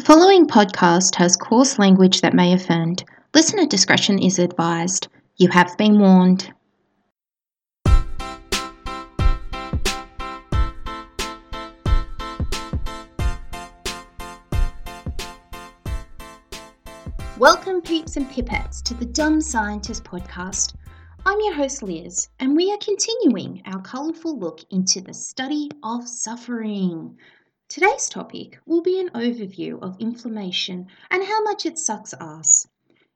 The following podcast has coarse language that may offend. Listener discretion is advised. You have been warned. Welcome, peeps and pipettes, to the Dumb Scientist podcast. I'm your host, Liz, and we are continuing our colourful look into the study of suffering. Today's topic will be an overview of inflammation and how much it sucks ass.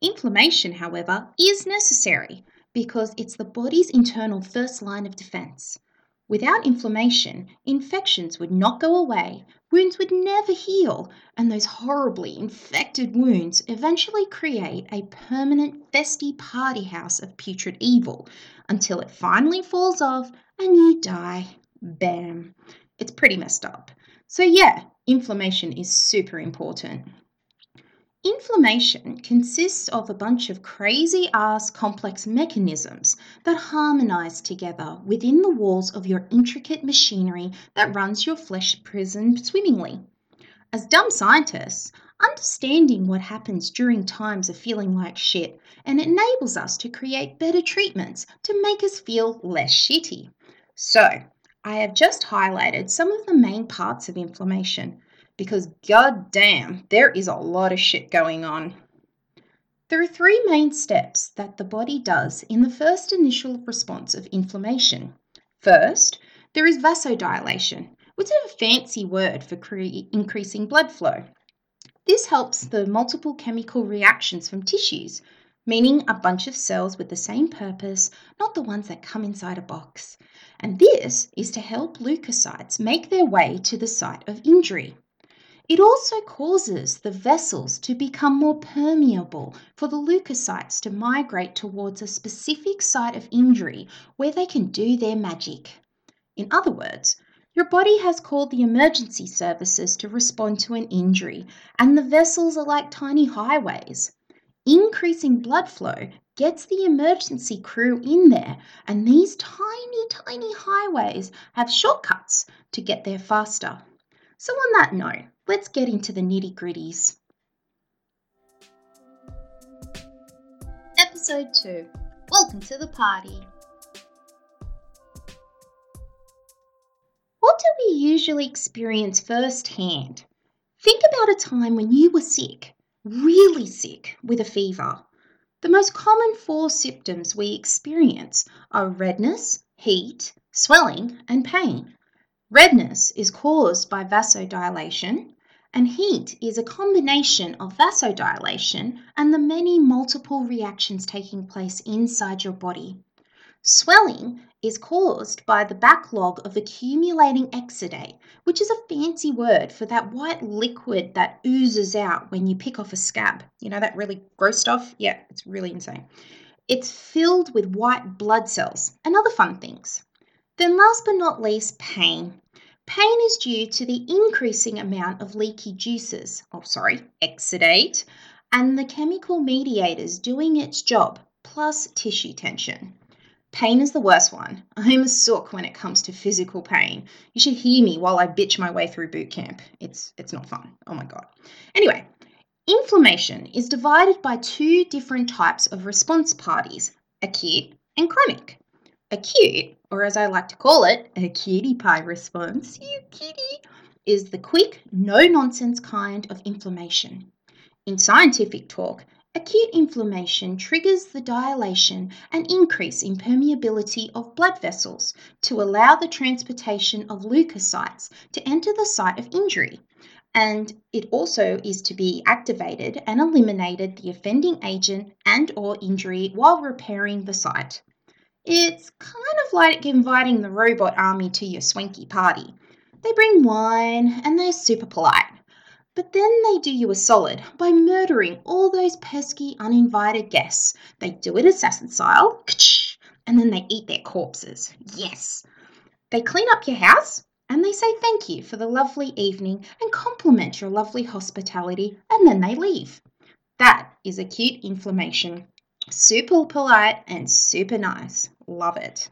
Inflammation, however, is necessary because it's the body's internal first line of defense. Without inflammation, infections would not go away, wounds would never heal, and those horribly infected wounds eventually create a permanent festy party house of putrid evil until it finally falls off and you die. Bam. It's pretty messed up. So, yeah, inflammation is super important. Inflammation consists of a bunch of crazy ass complex mechanisms that harmonize together within the walls of your intricate machinery that runs your flesh prison swimmingly. As dumb scientists, understanding what happens during times of feeling like shit and enables us to create better treatments to make us feel less shitty. So, I have just highlighted some of the main parts of inflammation because god damn, there is a lot of shit going on. There are three main steps that the body does in the first initial response of inflammation. First, there is vasodilation, which is a fancy word for cre- increasing blood flow. This helps the multiple chemical reactions from tissues, meaning a bunch of cells with the same purpose, not the ones that come inside a box. And this is to help leukocytes make their way to the site of injury. It also causes the vessels to become more permeable for the leukocytes to migrate towards a specific site of injury where they can do their magic. In other words, your body has called the emergency services to respond to an injury, and the vessels are like tiny highways. Increasing blood flow gets the emergency crew in there, and these tiny, tiny highways have shortcuts to get there faster. So, on that note, let's get into the nitty gritties. Episode 2 Welcome to the party. What do we usually experience firsthand? Think about a time when you were sick, really sick, with a fever. The most common four symptoms we experience are redness, heat, swelling, and pain. Redness is caused by vasodilation, and heat is a combination of vasodilation and the many multiple reactions taking place inside your body. Swelling is caused by the backlog of accumulating exudate, which is a fancy word for that white liquid that oozes out when you pick off a scab. You know that really gross stuff? Yeah, it's really insane. It's filled with white blood cells and other fun things. Then, last but not least, pain. Pain is due to the increasing amount of leaky juices, oh, sorry, exudate, and the chemical mediators doing its job, plus tissue tension. Pain is the worst one. I'm a sook when it comes to physical pain. You should hear me while I bitch my way through boot camp. It's it's not fun. Oh my god. Anyway, inflammation is divided by two different types of response parties, acute and chronic. Acute, or as I like to call it, a cutie pie response, you kitty, is the quick, no nonsense kind of inflammation. In scientific talk, Acute inflammation triggers the dilation and increase in permeability of blood vessels to allow the transportation of leukocytes to enter the site of injury. And it also is to be activated and eliminated the offending agent and or injury while repairing the site. It's kind of like inviting the robot army to your swanky party. They bring wine and they're super polite. But then they do you a solid by murdering all those pesky uninvited guests. They do it assassin style, and then they eat their corpses. Yes. They clean up your house and they say thank you for the lovely evening and compliment your lovely hospitality, and then they leave. That is acute inflammation. Super polite and super nice. Love it.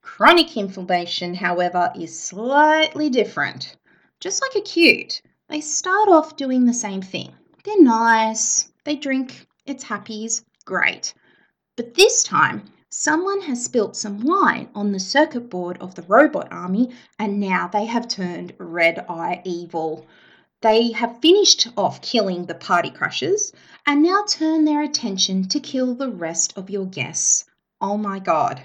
Chronic inflammation, however, is slightly different. Just like acute, they start off doing the same thing. They're nice, they drink, it's happies, great. But this time, someone has spilt some wine on the circuit board of the robot army and now they have turned red eye evil. They have finished off killing the party crushers and now turn their attention to kill the rest of your guests. Oh my god.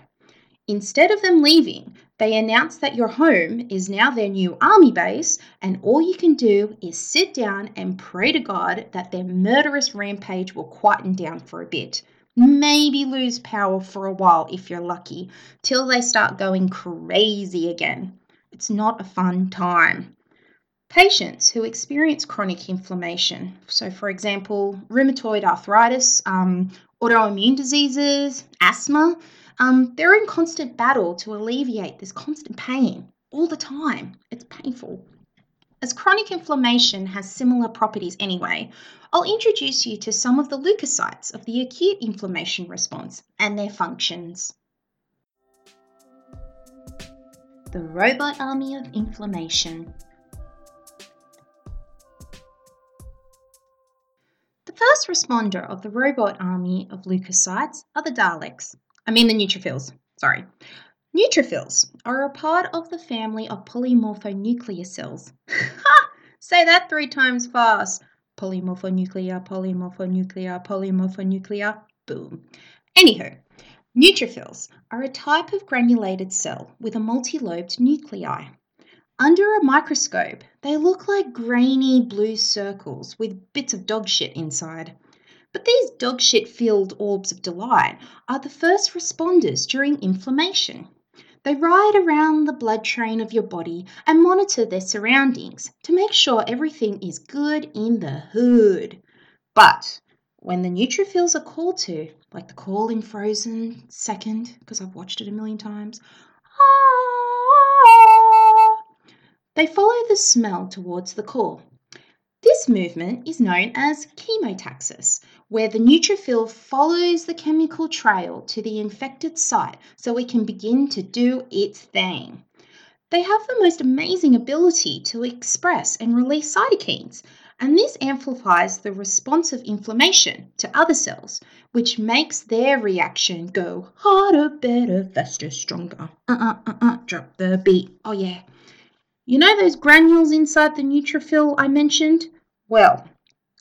Instead of them leaving, they announce that your home is now their new army base, and all you can do is sit down and pray to God that their murderous rampage will quieten down for a bit. Maybe lose power for a while if you're lucky, till they start going crazy again. It's not a fun time. Patients who experience chronic inflammation, so for example, rheumatoid arthritis, um, autoimmune diseases, asthma, um, they're in constant battle to alleviate this constant pain all the time. It's painful. As chronic inflammation has similar properties anyway, I'll introduce you to some of the leukocytes of the acute inflammation response and their functions. The robot army of inflammation. The first responder of the robot army of leukocytes are the Daleks. I mean the neutrophils, sorry. Neutrophils are a part of the family of polymorphonuclear cells. Say that three times fast. Polymorphonuclear, polymorphonuclear, polymorphonuclear. Boom. Anywho, neutrophils are a type of granulated cell with a multi-lobed nuclei. Under a microscope, they look like grainy blue circles with bits of dog shit inside. But these dogshit filled orbs of delight are the first responders during inflammation. They ride around the blood train of your body and monitor their surroundings to make sure everything is good in the hood. But when the neutrophils are called to, like the call in Frozen second, because I've watched it a million times, ah, they follow the smell towards the call. This movement is known as chemotaxis, where the neutrophil follows the chemical trail to the infected site so it can begin to do its thing. They have the most amazing ability to express and release cytokines, and this amplifies the response of inflammation to other cells, which makes their reaction go harder, better, faster, stronger. Uh uh uh uh, drop the beat. Oh yeah. You know those granules inside the neutrophil I mentioned? Well,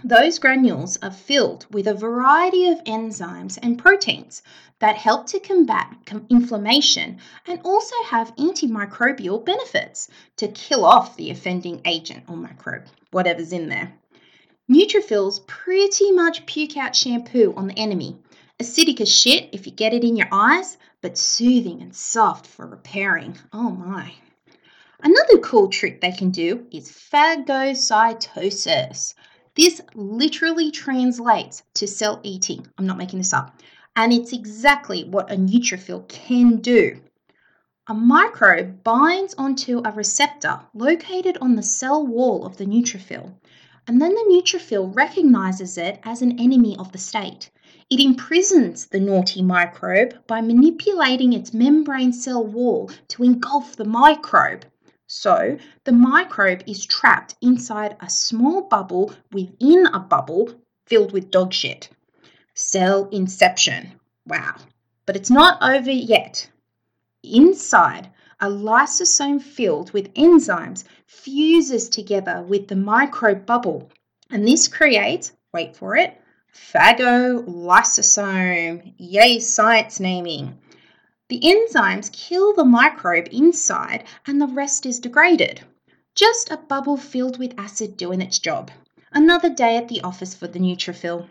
those granules are filled with a variety of enzymes and proteins that help to combat inflammation and also have antimicrobial benefits to kill off the offending agent or microbe, whatever's in there. Neutrophils pretty much puke out shampoo on the enemy. Acidic as shit if you get it in your eyes, but soothing and soft for repairing. Oh my. Another cool trick they can do is phagocytosis. This literally translates to cell eating. I'm not making this up. And it's exactly what a neutrophil can do. A microbe binds onto a receptor located on the cell wall of the neutrophil, and then the neutrophil recognizes it as an enemy of the state. It imprisons the naughty microbe by manipulating its membrane cell wall to engulf the microbe. So the microbe is trapped inside a small bubble within a bubble filled with dog shit. Cell inception. Wow. But it's not over yet. Inside, a lysosome filled with enzymes fuses together with the microbe bubble. And this creates, wait for it, phagolysosome. Yay, science naming. The enzymes kill the microbe inside and the rest is degraded. Just a bubble filled with acid doing its job. Another day at the office for the neutrophil.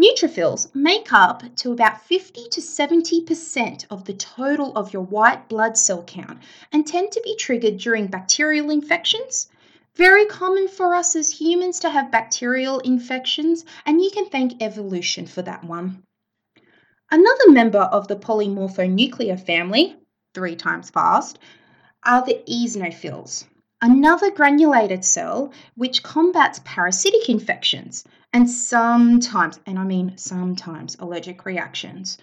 Neutrophils make up to about 50 to 70% of the total of your white blood cell count and tend to be triggered during bacterial infections. Very common for us as humans to have bacterial infections, and you can thank evolution for that one. Another member of the polymorphonuclear family, three times fast, are the eosinophils, another granulated cell which combats parasitic infections and sometimes, and I mean sometimes, allergic reactions.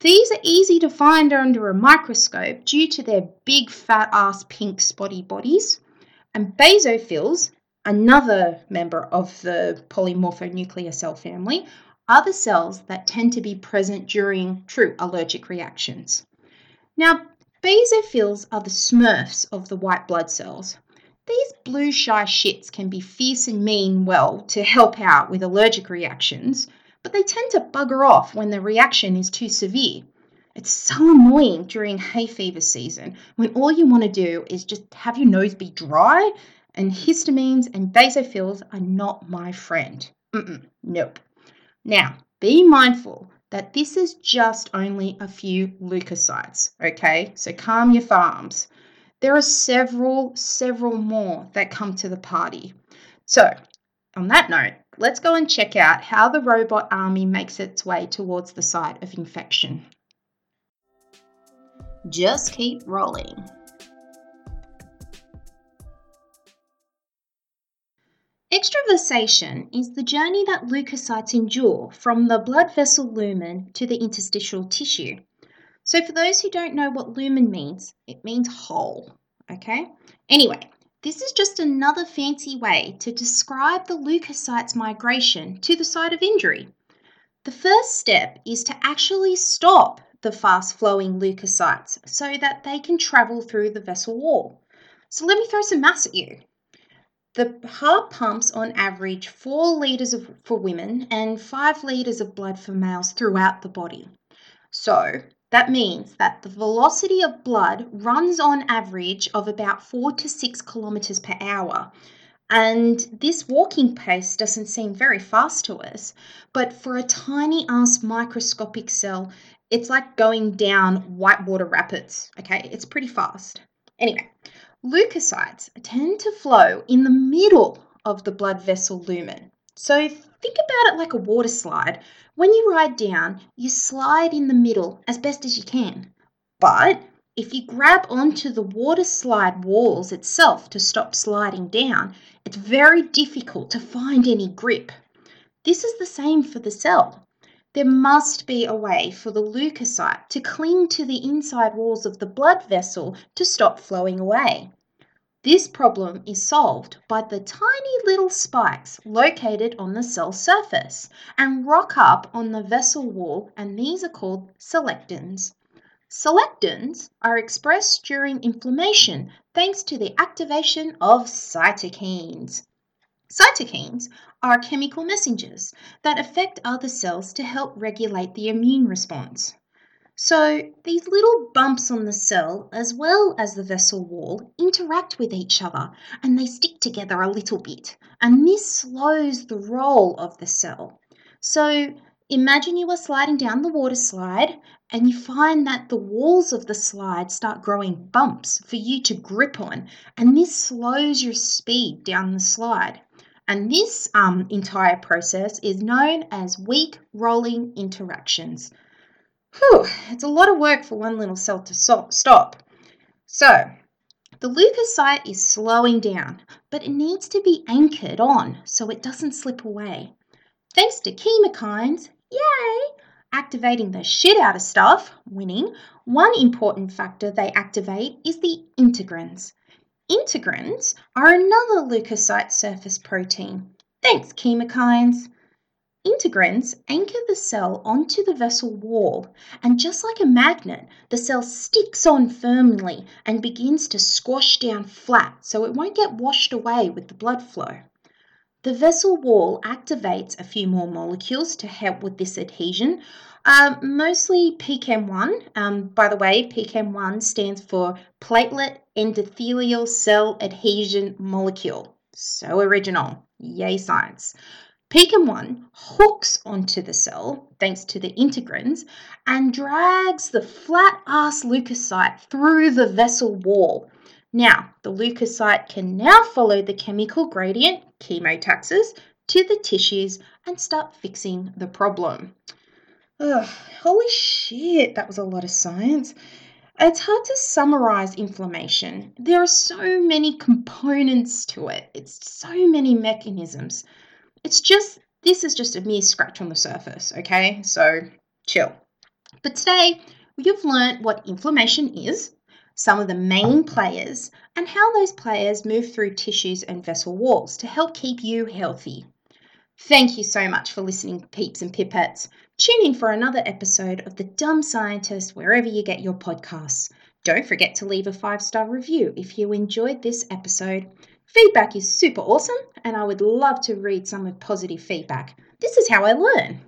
These are easy to find under a microscope due to their big fat ass pink spotty bodies. And basophils, another member of the polymorphonuclear cell family, are the cells that tend to be present during true allergic reactions. Now, basophils are the smurfs of the white blood cells. These blue shy shits can be fierce and mean well to help out with allergic reactions, but they tend to bugger off when the reaction is too severe. It's so annoying during hay fever season when all you want to do is just have your nose be dry, and histamines and basophils are not my friend. Mm-mm, nope. Now, be mindful that this is just only a few leukocytes, okay? So calm your farms. There are several, several more that come to the party. So, on that note, let's go and check out how the robot army makes its way towards the site of infection. Just keep rolling. Extravasation is the journey that leukocytes endure from the blood vessel lumen to the interstitial tissue. So, for those who don't know what lumen means, it means hole. Okay? Anyway, this is just another fancy way to describe the leukocyte's migration to the site of injury. The first step is to actually stop the fast flowing leukocytes so that they can travel through the vessel wall. So, let me throw some mass at you. The heart pumps on average 4 litres of, for women and 5 litres of blood for males throughout the body. So that means that the velocity of blood runs on average of about 4 to 6 kilometres per hour. And this walking pace doesn't seem very fast to us, but for a tiny ass microscopic cell, it's like going down whitewater rapids. Okay, it's pretty fast. Anyway, Leukocytes tend to flow in the middle of the blood vessel lumen. So think about it like a water slide. When you ride down, you slide in the middle as best as you can. But if you grab onto the water slide walls itself to stop sliding down, it's very difficult to find any grip. This is the same for the cell. There must be a way for the leukocyte to cling to the inside walls of the blood vessel to stop flowing away. This problem is solved by the tiny little spikes located on the cell surface and rock up on the vessel wall, and these are called selectins. Selectins are expressed during inflammation thanks to the activation of cytokines. Cytokines are chemical messengers that affect other cells to help regulate the immune response. So these little bumps on the cell, as well as the vessel wall, interact with each other and they stick together a little bit. And this slows the roll of the cell. So imagine you are sliding down the water slide and you find that the walls of the slide start growing bumps for you to grip on, and this slows your speed down the slide. And this um, entire process is known as weak rolling interactions. Whew, it's a lot of work for one little cell to stop. So, the leukocyte is slowing down, but it needs to be anchored on so it doesn't slip away. Thanks to chemokines, yay, activating the shit out of stuff, winning, one important factor they activate is the integrins. Integrins are another leukocyte surface protein. Thanks, chemokines. Integrins anchor the cell onto the vessel wall, and just like a magnet, the cell sticks on firmly and begins to squash down flat so it won't get washed away with the blood flow. The vessel wall activates a few more molecules to help with this adhesion, um, mostly PECAM-1. Um, by the way, PECAM-1 stands for platelet endothelial cell adhesion molecule. So original. Yay, science. PECAM-1 hooks onto the cell, thanks to the integrins, and drags the flat ass leukocyte through the vessel wall. Now, the leukocyte can now follow the chemical gradient, chemotaxis, to the tissues and start fixing the problem. Ugh, holy shit, that was a lot of science. It's hard to summarize inflammation. There are so many components to it, it's so many mechanisms. It's just, this is just a mere scratch on the surface, okay? So chill. But today, you've learned what inflammation is, some of the main players, and how those players move through tissues and vessel walls to help keep you healthy. Thank you so much for listening, peeps and pipettes. Tune in for another episode of The Dumb Scientist wherever you get your podcasts. Don't forget to leave a five star review if you enjoyed this episode. Feedback is super awesome, and I would love to read some of positive feedback. This is how I learn.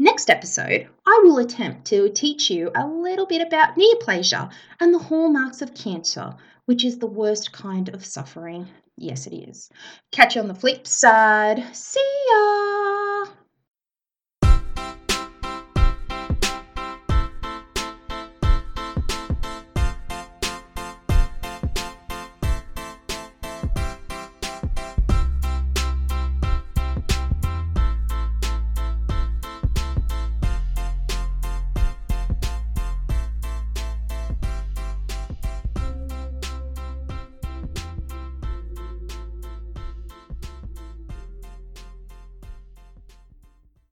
Next episode, I will attempt to teach you a little bit about neoplasia and the hallmarks of cancer, which is the worst kind of suffering. Yes, it is. Catch you on the flip side. See ya!